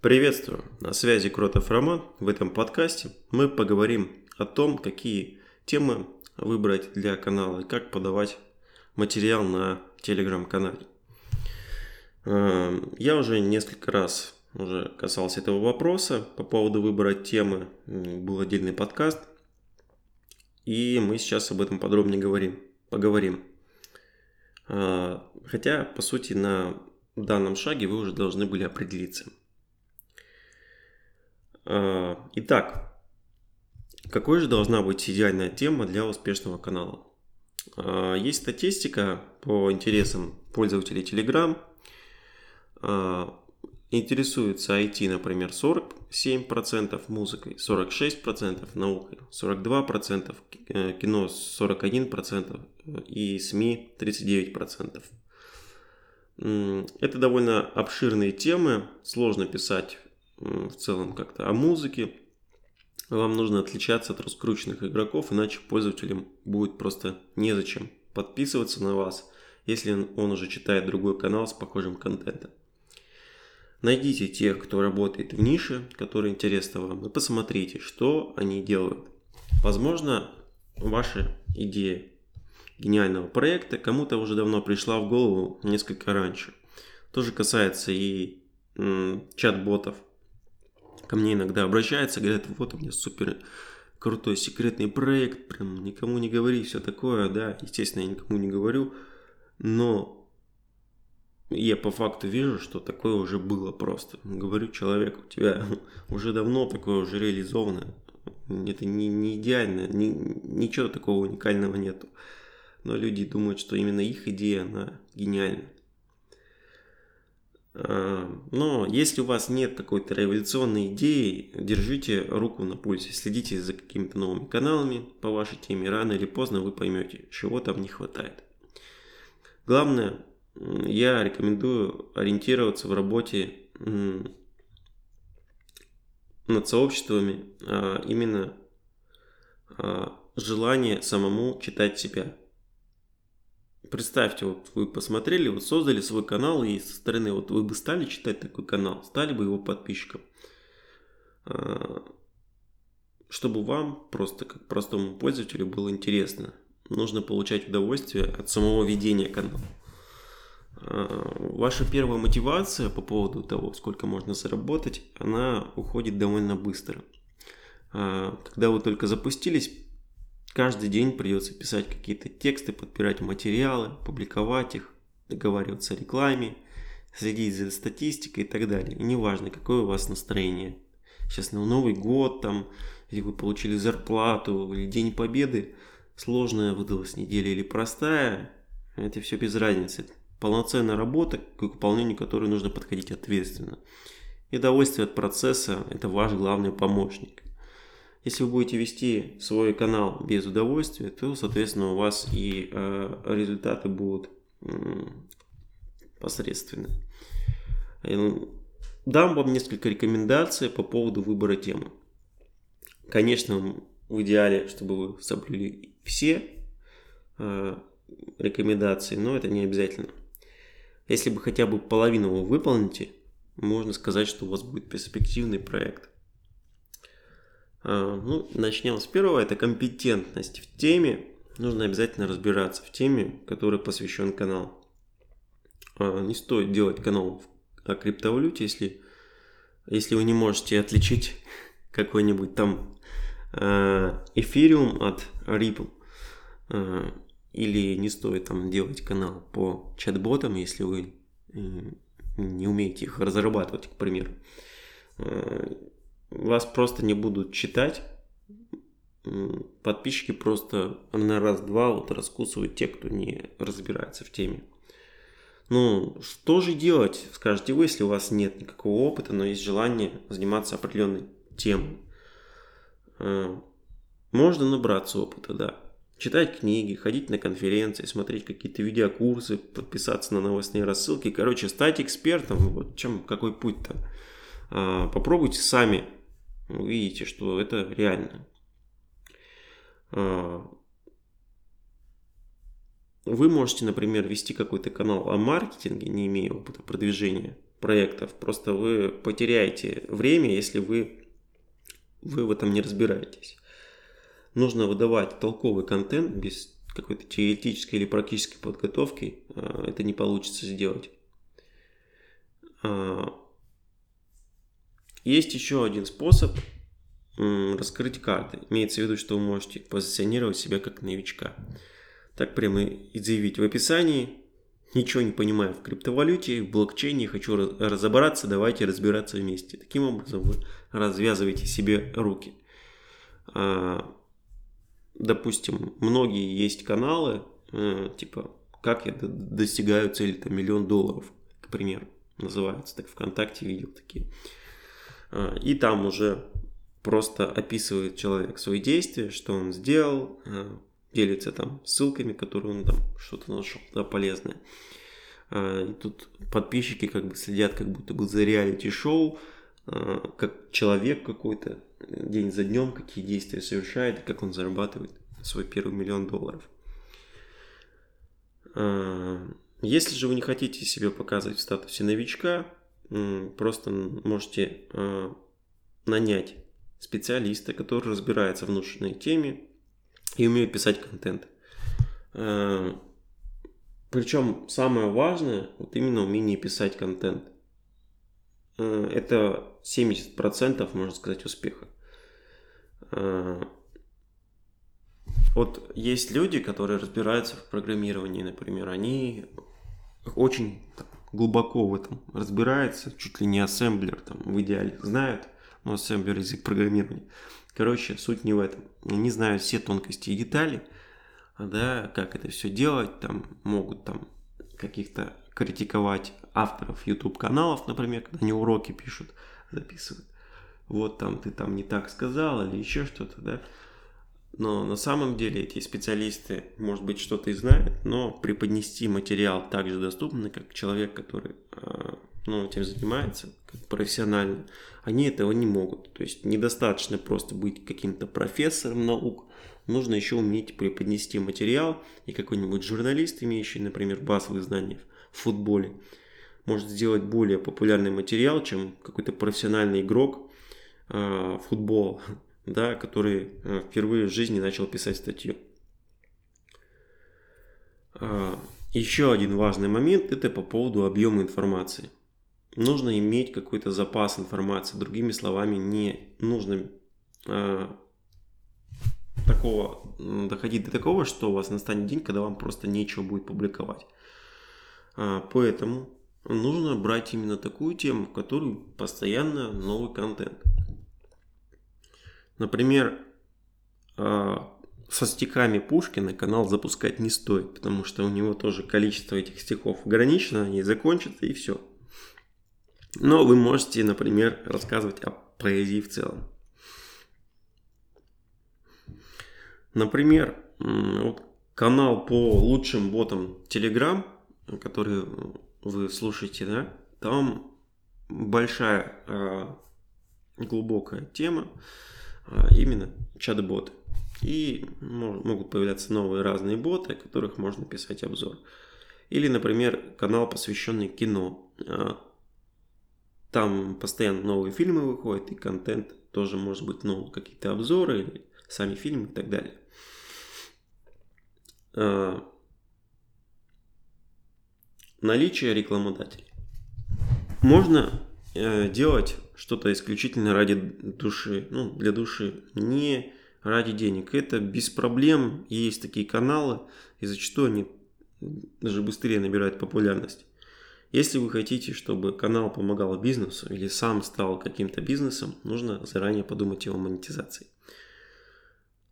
Приветствую! На связи Кротов Роман. В этом подкасте мы поговорим о том, какие темы выбрать для канала и как подавать материал на телеграм-канале. Эм, я уже несколько раз уже касался этого вопроса по поводу выбора темы. Был отдельный подкаст. И мы сейчас об этом подробнее говорим, поговорим. Э, хотя, по сути, на данном шаге вы уже должны были определиться – итак, какой же должна быть идеальная тема для успешного канала? А, есть статистика по интересам пользователей Telegram. А, интересуется IT, например, 47%, музыкой 46%, наукой 42%, э, кино 41% и СМИ 39%. Это довольно обширные темы, сложно писать в целом как-то о музыке. Вам нужно отличаться от раскрученных игроков, иначе пользователям будет просто незачем подписываться на вас, если он уже читает другой канал с похожим контентом. Найдите тех, кто работает в нише, которые интересны вам, и посмотрите, что они делают. Возможно, ваша идея гениального проекта кому-то уже давно пришла в голову несколько раньше. Тоже касается и чат-ботов ко мне иногда обращаются, говорят, вот у меня супер крутой секретный проект, прям никому не говори, все такое, да, естественно, я никому не говорю, но я по факту вижу, что такое уже было просто. Говорю человеку, у тебя уже давно такое уже реализовано, это не, не идеально, не, ничего такого уникального нету. Но люди думают, что именно их идея, она гениальна. Э, но если у вас нет какой-то революционной идеи, держите руку на пульсе, следите за какими-то новыми каналами по вашей теме. Рано или поздно вы поймете, чего там не хватает. Главное, я рекомендую ориентироваться в работе над сообществами, а именно а, желание самому читать себя. Представьте, вот вы посмотрели, вот создали свой канал, и со стороны вот вы бы стали читать такой канал, стали бы его подписчиком. А, чтобы вам просто как простому пользователю было интересно. Нужно получать удовольствие от самого ведения канала. А, ваша первая мотивация по поводу того, сколько можно заработать, она уходит довольно быстро. А, когда вы только запустились, Каждый день придется писать какие-то тексты, подбирать материалы, публиковать их, договариваться о рекламе, следить за статистикой и так далее. И неважно, какое у вас настроение. Сейчас на Новый год, там, или вы получили зарплату, или День Победы, сложная выдалась неделя или простая, это все без разницы. Полноценная работа, к выполнению которой нужно подходить ответственно. И удовольствие от процесса – это ваш главный помощник. Если вы будете вести свой канал без удовольствия, то, соответственно, у вас и э, результаты будут э, посредственны. Дам вам несколько рекомендаций по поводу выбора темы. Конечно, в идеале, чтобы вы соблюли все э, рекомендации, но это не обязательно. Если бы хотя бы половину вы выполните, можно сказать, что у вас будет перспективный проект – ну, начнем с первого, это компетентность в теме. Нужно обязательно разбираться в теме, которой посвящен канал. А, не стоит делать канал о криптовалюте, если, если вы не можете отличить какой-нибудь там а, эфириум от Ripple. Или не стоит там делать канал по чат-ботам, если вы не умеете их разрабатывать, к примеру вас просто не будут читать. Подписчики просто на раз-два вот раскусывают те, кто не разбирается в теме. Ну, что же делать, скажете вы, если у вас нет никакого опыта, но есть желание заниматься определенной темой? А, можно набраться опыта, да. Читать книги, ходить на конференции, смотреть какие-то видеокурсы, подписаться на новостные рассылки. Короче, стать экспертом. Вот чем, какой путь-то? А, попробуйте сами вы видите, что это реально. А, вы можете, например, вести какой-то канал о маркетинге, не имея опыта продвижения, проектов. Просто вы потеряете время, если вы, вы в этом не разбираетесь. Нужно выдавать толковый контент без какой-то теоретической или практической подготовки. А, это не получится сделать. Есть еще один способ раскрыть карты. Имеется в виду, что вы можете позиционировать себя как новичка. Так прямо и заявить в описании. Ничего не понимаю в криптовалюте, в блокчейне, хочу разобраться, давайте разбираться вместе. Таким образом вы развязываете себе руки. А, допустим, многие есть каналы, э, типа, как я достигаю цели, там, миллион долларов, к примеру, называется, так ВКонтакте видел такие. А, и там уже просто описывает человек свои действия, что он сделал, а, делится там ссылками, которые он там что-то нашел да, полезное. А, и тут подписчики как бы следят как будто бы за реалити-шоу, как человек какой-то день за днем, какие действия совершает как он зарабатывает свой первый миллион долларов. Если же вы не хотите себя показывать в статусе новичка, просто можете нанять специалиста, который разбирается в нужной теме и умеет писать контент. Э, Причем самое важное, вот именно умение писать контент. Э, это 70% можно сказать успеха. Вот есть люди, которые разбираются в программировании, например, они очень глубоко в этом разбираются, чуть ли не ассемблер там в идеале знают, ну, ассемблер язык программирования. Короче, суть не в этом. Не знаю все тонкости и детали, да, как это все делать, там могут там каких-то критиковать авторов YouTube каналов, например, когда они уроки пишут, записывают. Вот там ты там не так сказал или еще что-то, да. Но на самом деле эти специалисты, может быть, что-то и знают, но преподнести материал так же доступно, как человек, который а, ну, этим занимается как профессионально, они этого не могут. То есть недостаточно просто быть каким-то профессором наук, нужно еще уметь преподнести материал, и какой-нибудь журналист, имеющий, например, базовые знания в футболе, может сделать более популярный материал, чем какой-то профессиональный игрок э, футбола, да, который э, впервые в жизни начал писать статью. Э, еще один важный момент – это по поводу объема информации нужно иметь какой-то запас информации. Другими словами, не нужно э, такого, доходить до такого, что у вас настанет день, когда вам просто нечего будет публиковать. А, поэтому нужно брать именно такую тему, в которой постоянно новый контент. Например, а, со стихами Пушкина канал запускать не стоит, потому что у него тоже количество этих стихов ограничено, они закончатся и все. Но вы можете, например, рассказывать о поэзии в целом. Например, вот канал по лучшим ботам Telegram, который вы слушаете, да, там большая э, глубокая тема, э, именно чат-боты. И могут появляться новые разные боты, о которых можно писать обзор. Или, например, канал, посвященный кино. А, там постоянно новые фильмы выходят, и контент тоже может быть, ну, какие-то обзоры, сами фильмы и так далее. А, наличие рекламодателей. Можно э, делать что-то исключительно ради души, ну, для души, не ради денег. Это без проблем, есть такие каналы, и зачастую они даже быстрее набирают популярность. Если вы хотите, чтобы канал помогал бизнесу или сам стал каким-то бизнесом, нужно заранее подумать о монетизации.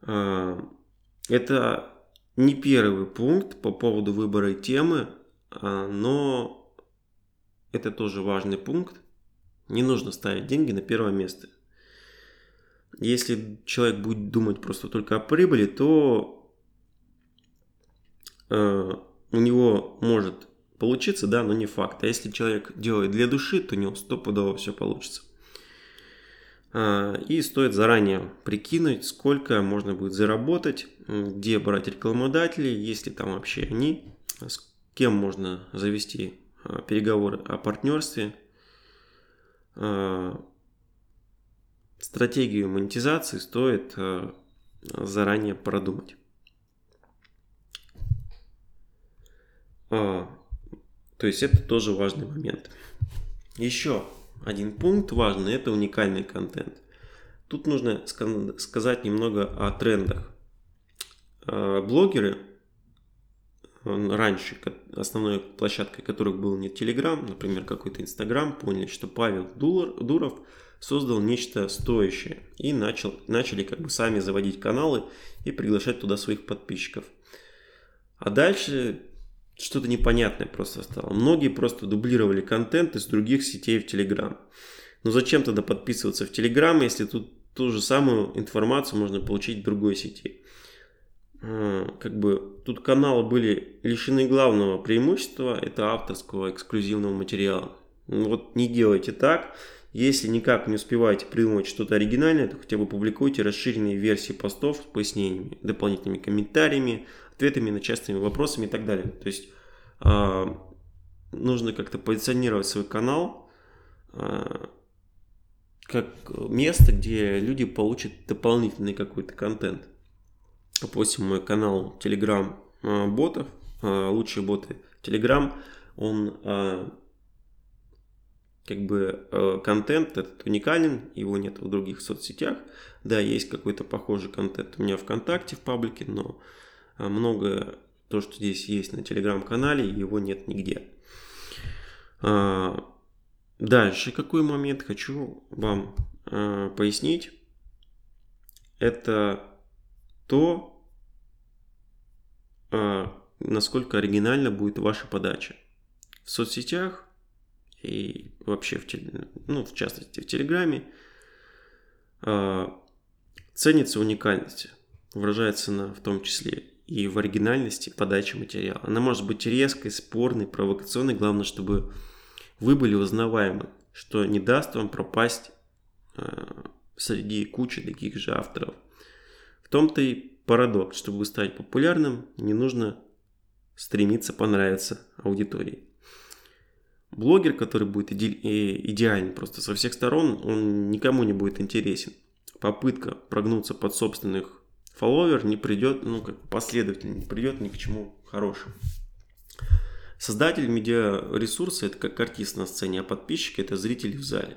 А, это не первый пункт по поводу выбора темы, а, но это тоже важный пункт. Не нужно ставить деньги на первое место. Если человек будет думать просто только о прибыли, то а, у него может получиться, да, но не факт. А если человек делает для души, то у него стопудово все получится. А, и стоит заранее прикинуть, сколько можно будет заработать, где брать рекламодателей, если там вообще они, с кем можно завести а, переговоры о партнерстве, э, стратегию монетизации стоит э, заранее продумать. А, то есть это тоже важный момент. Еще один пункт важный – это уникальный контент. Тут нужно сказать немного о трендах. А, блогеры раньше, основной площадкой которых был не Telegram, например, какой-то Instagram, поняли, что Павел Дуров создал нечто стоящее и начал, начали как бы сами заводить каналы и приглашать туда своих подписчиков. А дальше что-то непонятное просто стало. Многие просто дублировали контент из других сетей в Telegram. Но зачем тогда подписываться в Telegram, если тут ту же самую информацию можно получить в другой сети? А, как бы тут каналы были лишены главного преимущества, это авторского эксклюзивного материала. Ну вот не делайте так. Если никак не успеваете придумать что-то оригинальное, то хотя бы публикуйте расширенные версии постов с пояснениями, дополнительными комментариями, ответами на частыми вопросами и так далее. То есть э, нужно как-то позиционировать свой канал э, как место, где люди получат дополнительный какой-то контент. Допустим, мой канал Telegram ботов, э, лучшие боты Telegram, он э, как бы контент этот уникален, его нет в других соцсетях. Да, есть какой-то похожий контент у меня ВКонтакте в паблике, но а много то, что здесь есть на телеграм-канале, его нет нигде. А, дальше какой момент хочу вам а, пояснить. Это то, насколько оригинально будет ваша подача. В соцсетях и вообще, в, ну, в частности в Телеграме, ценится уникальность. Выражается она в том числе и в оригинальности подачи материала. Она может быть резкой, спорной, провокационной. Главное, чтобы вы были узнаваемы, что не даст вам пропасть э, среди кучи таких же авторов. В том-то и парадокс. Чтобы стать популярным, не нужно стремиться понравиться аудитории. Блогер, который будет иде- э, идеален просто со всех сторон, он никому не будет интересен. Попытка прогнуться под собственных фолловер не придет, ну, как последовательно не придет ни к чему хорошему. Создатель медиаресурса – это как артист на сцене, а подписчики – это зрители в зале.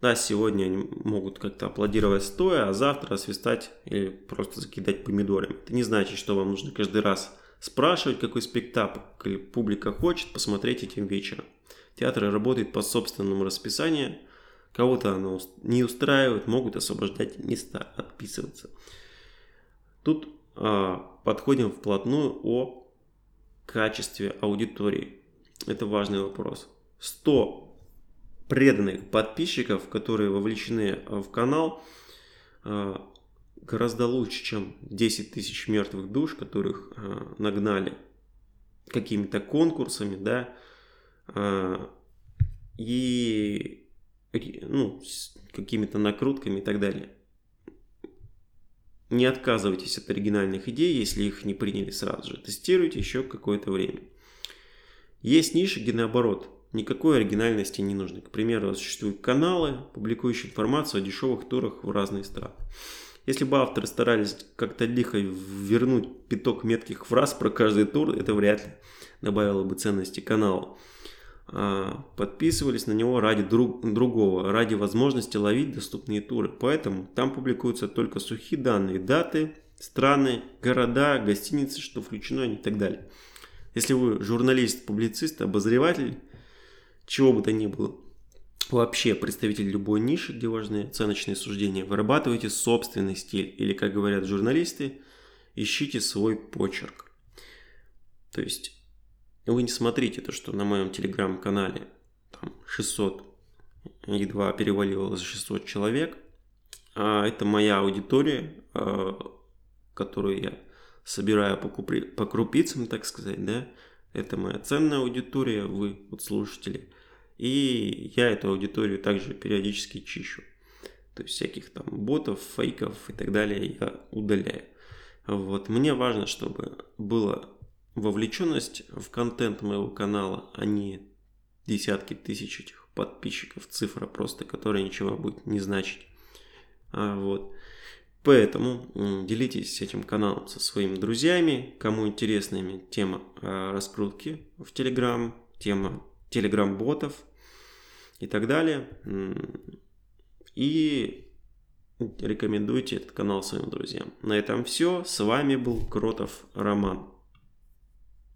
Да, сегодня они могут как-то аплодировать стоя, а завтра свистать или просто закидать помидорами. Это не значит, что вам нужно каждый раз спрашивать, какой спектакль публика хочет посмотреть этим вечером. Театр работает по собственному расписанию. Кого-то оно не устраивает, могут освобождать места, отписываться. Тут а, подходим вплотную о качестве аудитории. Это важный вопрос. 100 преданных подписчиков, которые вовлечены в канал, а, гораздо лучше, чем 10 тысяч мертвых душ, которых а, нагнали какими-то конкурсами, да, и ну, какими-то накрутками и так далее. Не отказывайтесь от оригинальных идей, если их не приняли сразу же. Тестируйте еще какое-то время. Есть ниши, где наоборот, никакой оригинальности не нужно. К примеру, существуют каналы, публикующие информацию о дешевых турах в разные страны. Если бы авторы старались как-то лихо вернуть пяток метких фраз про каждый тур, это вряд ли добавило бы ценности каналу. А, подписывались на него ради друг, другого, ради возможности ловить доступные туры. Поэтому там публикуются только сухие данные, даты, страны, города, гостиницы, что включено и так далее. Если вы журналист, публицист, обозреватель, чего бы то ни было, вообще представитель любой ниши, где важны оценочные суждения, вырабатывайте собственный стиль или, как говорят журналисты, ищите свой почерк. То есть вы не смотрите то, что на моем телеграм-канале там 600, едва перевалило за 600 человек. А это моя аудитория, а, которую я собираю по, купри, по крупицам, так сказать, да. Это моя ценная аудитория, вы вот слушатели. И я эту аудиторию также периодически чищу. То есть всяких там ботов, фейков и так далее я удаляю. Вот. Мне важно, чтобы было вовлеченность в контент моего канала, а не десятки тысяч этих подписчиков. Цифра просто, которая ничего будет не значить. А, вот. Поэтому делитесь этим каналом со своими друзьями. Кому интересна тема а, раскрутки в Telegram, тема Telegram-ботов и так далее. И рекомендуйте этот канал своим друзьям. На этом все. С вами был Кротов Роман.